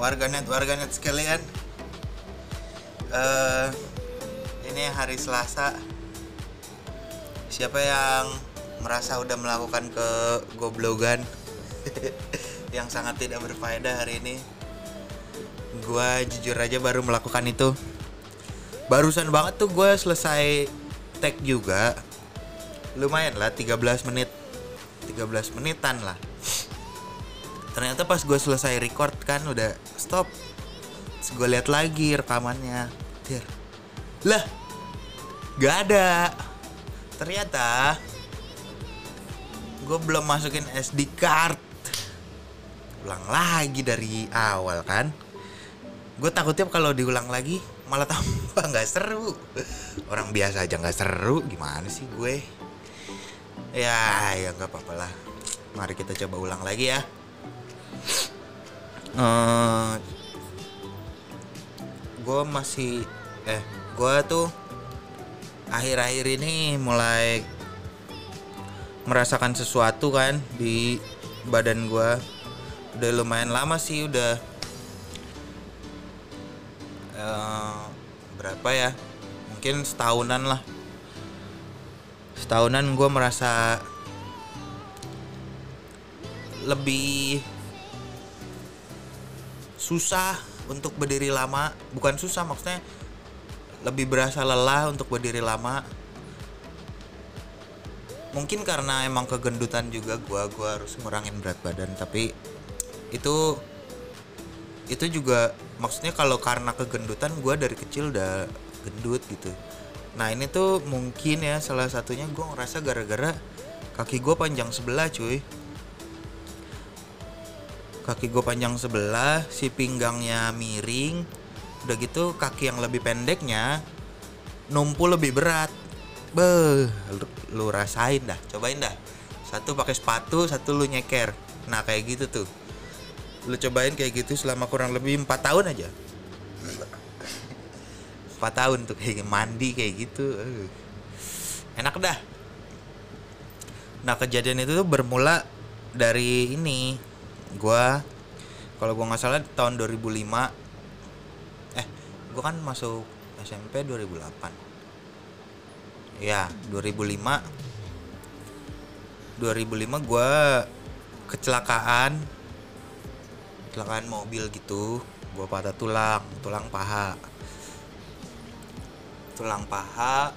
warganet warganet sekalian. Eh ini hari Selasa. Siapa yang merasa udah melakukan kegoblogan yang sangat tidak berfaedah hari ini? Gua jujur aja baru melakukan itu. Barusan banget tuh gue selesai tag juga. Lumayan lah 13 menit. 13 menitan lah ternyata pas gue selesai record kan udah stop. Terus gue lihat lagi rekamannya. Dir. lah gak ada. Ternyata gue belum masukin SD card. Ulang lagi dari awal kan. Gue takutnya kalau diulang lagi malah tambah nggak seru. Orang biasa aja nggak seru gimana sih gue? Ya ya nggak apa-apa lah. Mari kita coba ulang lagi ya Eh, gue masih eh gue tuh akhir-akhir ini mulai merasakan sesuatu kan di badan gue udah lumayan lama sih udah eh, berapa ya? Mungkin setahunan lah. Setahunan gue merasa lebih susah untuk berdiri lama. Bukan susah maksudnya lebih berasa lelah untuk berdiri lama. Mungkin karena emang kegendutan juga gua gua harus ngurangin berat badan tapi itu itu juga maksudnya kalau karena kegendutan gua dari kecil udah gendut gitu. Nah ini tuh mungkin ya salah satunya gua ngerasa gara-gara kaki gua panjang sebelah cuy kaki gue panjang sebelah si pinggangnya miring. Udah gitu kaki yang lebih pendeknya numpul lebih berat. Beh lu, lu rasain dah cobain dah. Satu pakai sepatu satu lu nyeker. Nah kayak gitu tuh. Lu cobain kayak gitu selama kurang lebih empat tahun aja. Empat tahun tuh kayak mandi kayak gitu Eh. enak dah. Nah kejadian itu tuh bermula dari ini gua kalau gua nggak salah tahun 2005 eh gua kan masuk SMP 2008 ya 2005 2005 gua kecelakaan kecelakaan mobil gitu. Gua patah tulang tulang paha. Tulang paha.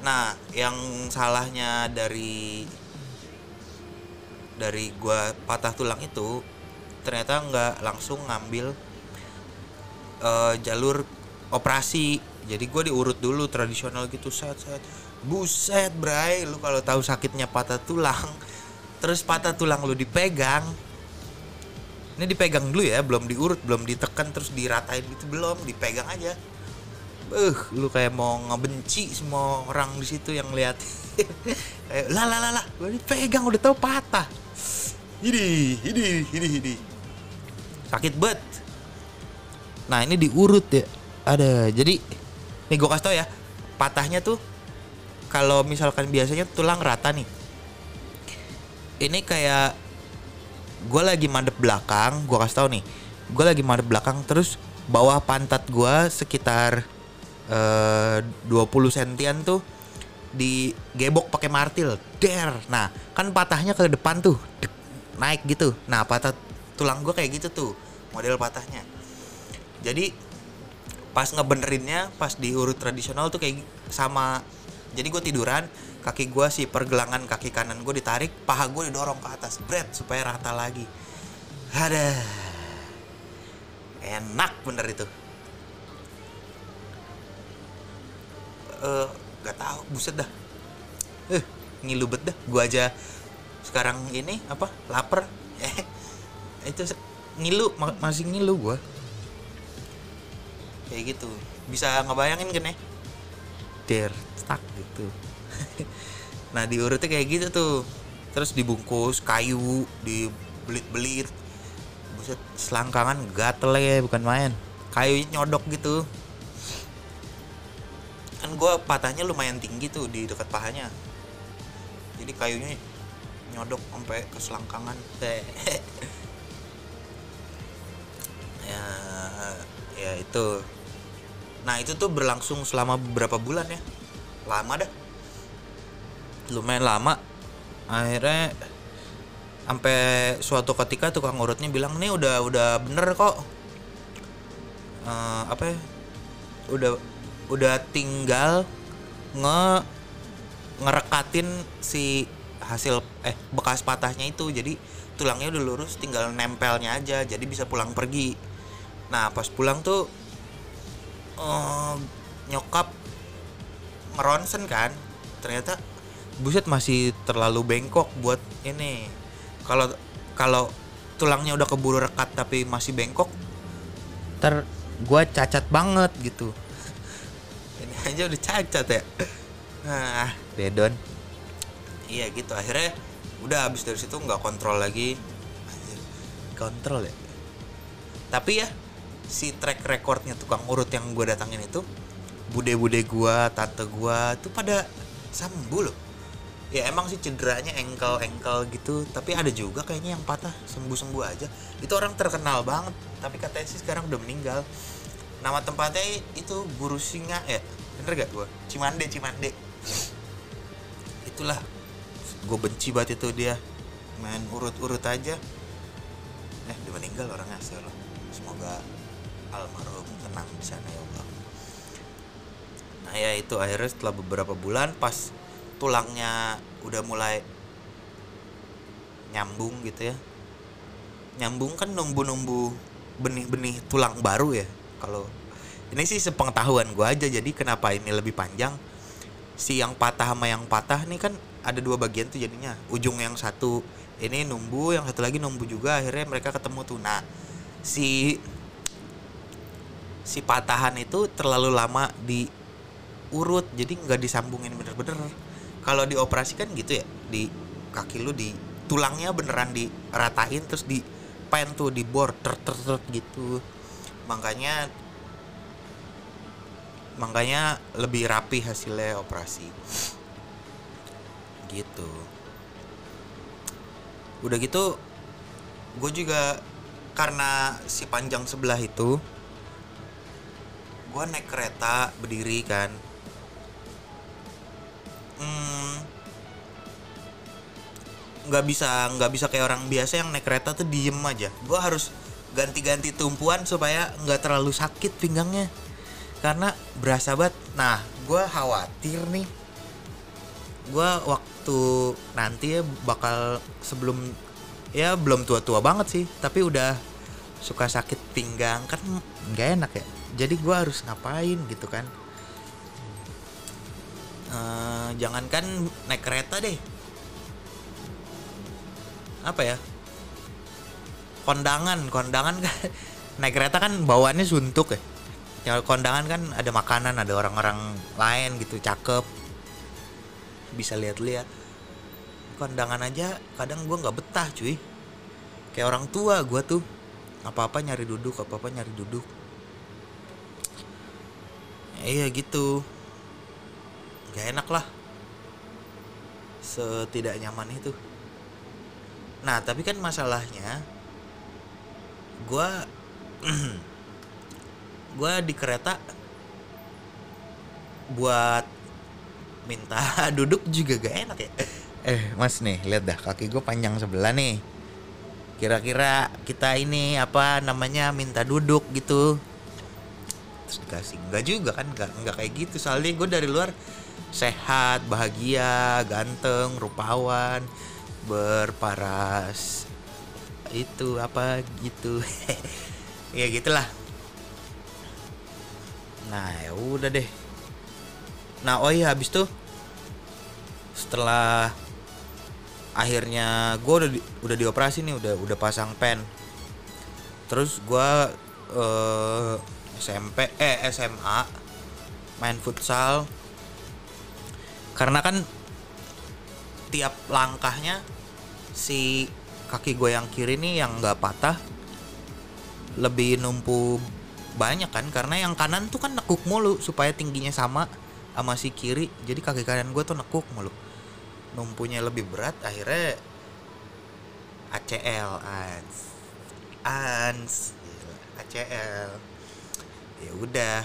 Nah yang salahnya dari dari gua patah tulang itu ternyata nggak langsung ngambil eh, jalur operasi jadi gua diurut dulu tradisional gitu set set buset bray lu kalau tahu sakitnya patah tulang terus patah tulang lu dipegang ini dipegang dulu ya belum diurut belum ditekan terus diratain gitu belum dipegang aja Eh, lu kayak mau ngebenci semua orang di situ yang lihat. Kayak lah lah lah lah, gua dipegang udah tahu patah. Ini, ini, ini, ini. Sakit banget. Nah, ini diurut ya. Ada. Jadi nih gua kasih tau ya. Patahnya tuh kalau misalkan biasanya tulang rata nih. Ini kayak gue lagi madep belakang, gua kasih tau nih. Gue lagi madep belakang terus bawah pantat gua sekitar eh 20 sentian tuh digebok pakai martil. Der. Nah, kan patahnya ke depan tuh. Dek, naik gitu. Nah, patah tulang gua kayak gitu tuh model patahnya. Jadi pas ngebenerinnya pas diurut tradisional tuh kayak sama. Jadi gue tiduran kaki gue si pergelangan kaki kanan gue ditarik paha gue didorong ke atas bread supaya rata lagi. Ada enak bener itu. Eh gak tahu buset dah. Eh ngilu bet dah. Gue aja sekarang ini apa lapar? Eh itu ngilu ma- masih ngilu gue kayak gitu. Bisa ngebayangin kan ya? Der stuck gitu. Nah diurutnya kayak gitu tuh. Terus dibungkus kayu dibelit-belit. Buset selangkangan gatel ya bukan main. Kayunya nyodok gitu. Kan gue patahnya lumayan tinggi tuh di dekat pahanya. Jadi kayunya nyodok sampai ke selangkangan. Ya itu. Nah itu tuh berlangsung selama beberapa bulan ya. Lama dah. Lumayan lama. Akhirnya sampai suatu ketika tukang urutnya bilang nih udah udah bener kok. Eh, apa ya? Udah udah tinggal nge ngerekatin si hasil eh bekas patahnya itu. Jadi tulangnya udah lurus tinggal nempelnya aja jadi bisa pulang pergi. Nah pas pulang tuh eh, nyokap ngeronsen kan. Ternyata buset masih terlalu bengkok buat ini. Kalau kalau tulangnya udah keburu rekat tapi masih bengkok ter gua cacat banget gitu. Ini aja udah cacat ya? Nah. Dedon iya gitu. Akhirnya udah habis dari situ nggak kontrol lagi. Kontrol ya? Tapi ya si track recordnya tukang urut yang gue datangin itu bude-bude gua tante gua tuh pada sembuh loh. Ya emang sih cederanya engkel engkel gitu tapi ada juga kayaknya yang patah sembuh sembuh aja. Itu orang terkenal banget tapi katanya sih sekarang udah meninggal. Nama tempatnya itu Guru Singa ya? Bener gak gua? Cimande Cimande. Itulah gue benci banget itu dia. Main urut-urut aja. Eh dia meninggal orangnya astagfirullah semoga almarhum tenang di sana ya Allah. Nah ya itu akhirnya setelah beberapa bulan pas tulangnya udah mulai nyambung gitu ya. Nyambung kan numbu-numbu benih-benih tulang baru ya. Kalau ini sih sepengetahuan gue aja jadi kenapa ini lebih panjang? Si yang patah sama yang patah nih kan ada dua bagian tuh jadinya. Ujung yang satu ini numbu yang satu lagi numbu juga akhirnya mereka ketemu tuh. Nah si si patahan itu terlalu lama diurut jadi nggak disambungin bener-bener. Kalau dioperasi kan gitu ya di kaki lu di tulangnya beneran diratain terus di pen tuh di bor ter ter ter gitu. Makanya makanya lebih rapi hasilnya operasi gitu. Udah gitu gue juga karena si panjang sebelah itu gue naik kereta berdiri kan. Hmm, nggak bisa nggak bisa kayak orang biasa yang naik kereta tuh diem aja. Gue harus ganti-ganti tumpuan supaya nggak terlalu sakit pinggangnya. Karena berasa banget nah gue khawatir nih. Gue waktu nanti ya bakal sebelum ya belum tua-tua banget sih tapi udah suka sakit pinggang kan nggak enak ya. Jadi gue harus ngapain gitu kan? Eh, jangankan naik kereta deh. Apa ya? Kondangan kondangan kan naik kereta kan bawaannya suntuk ya. Ya kondangan kan ada makanan ada orang-orang lain gitu cakep bisa lihat-lihat. Kondangan aja kadang gua nggak betah cuy. Kayak orang tua gua tuh apa-apa nyari duduk apa-apa nyari duduk. Iya gitu. Gak enak lah. Setidak nyaman itu. Nah tapi kan masalahnya gua gua di kereta buat minta duduk juga gak enak ya. Eh mas nih lihat dah kaki gue panjang sebelah nih. Kira-kira kita ini apa namanya minta duduk gitu. Terus dikasih. Enggak juga kan enggak enggak kayak gitu. Soalnya gue dari luar sehat bahagia ganteng rupawan berparas itu apa gitu. Ya gitulah. Nah ya udah deh. Nah oh iya habis tuh setelah akhirnya gue udah di, udah dioperasi nih udah udah pasang pen. Terus gue eh, SMP eh SMA main futsal. Karena kan tiap langkahnya si kaki gue yang kiri nih yang nggak patah lebih numpu banyak kan karena yang kanan tuh kan nekuk mulu supaya tingginya sama sama si kiri jadi kaki kanan gue tuh nekuk mulu. Numpunya lebih berat akhirnya ACL ans ans ACL ya udah.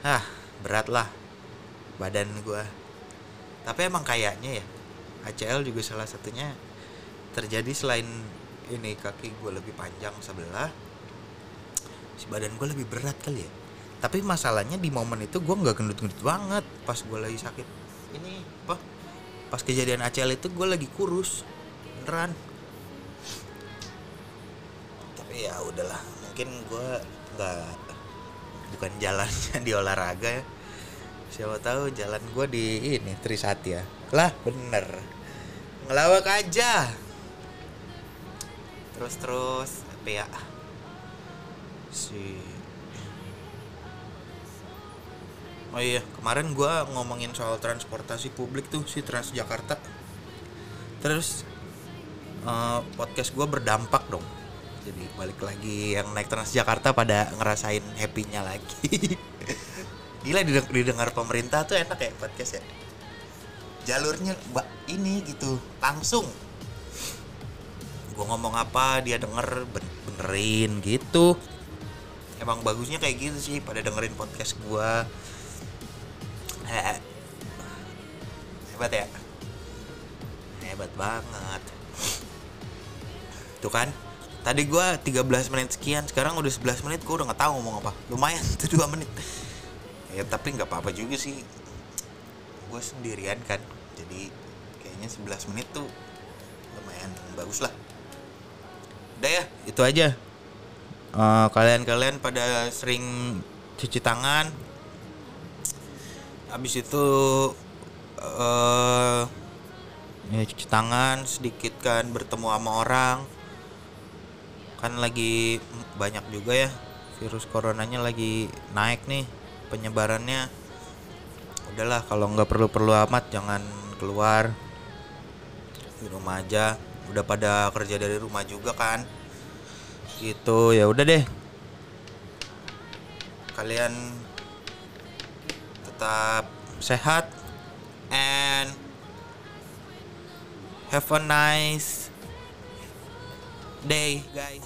Ah berat lah badan gua. Tapi emang kayaknya ya ACL juga salah satunya terjadi selain ini kaki gue lebih panjang sebelah si badan gue lebih berat kali ya tapi masalahnya di momen itu gue nggak gendut-gendut banget pas gue lagi sakit. Ini apa? Pas kejadian ACL itu gue lagi kurus. Beneran. Tapi ya udahlah mungkin gue nggak bukan jalannya di olahraga ya. Siapa tahu jalan gue di ini Trisatya. Lah bener. Ngelawak aja. Terus terus apa ya si Oh iya, kemarin gua ngomongin soal transportasi publik tuh si Transjakarta. Terus eh, podcast gua berdampak dong. Jadi balik lagi yang naik Transjakarta pada ngerasain happy-nya lagi. Gila dideng- didengar pemerintah tuh enak ya podcast ya. Jalurnya mbak ini gitu langsung. Gua ngomong apa dia denger ben- benerin gitu. Emang bagusnya kayak gitu sih pada dengerin podcast gua. He- hebat ya. Hebat banget. Tuh kan tadi gua 13 menit sekian sekarang udah 11 menit gua udah nggak tahu ngomong apa. Lumayan tuh 2 menit. Ya tapi nggak apa-apa juga sih. Gue sendirian kan jadi kayaknya 11 menit tuh lumayan bagus lah. Udah ya itu aja. Eh, kalian-kalian pada sering cuci tangan habis itu eh ya cuci tangan sedikit kan bertemu sama orang. Kan lagi banyak juga ya virus coronanya lagi naik nih penyebarannya. Udahlah kalau nggak perlu-perlu amat jangan keluar. Di rumah aja. Udah pada kerja dari rumah juga kan. Gitu ya udah deh. Kalian tetap sehat and have a nice day guys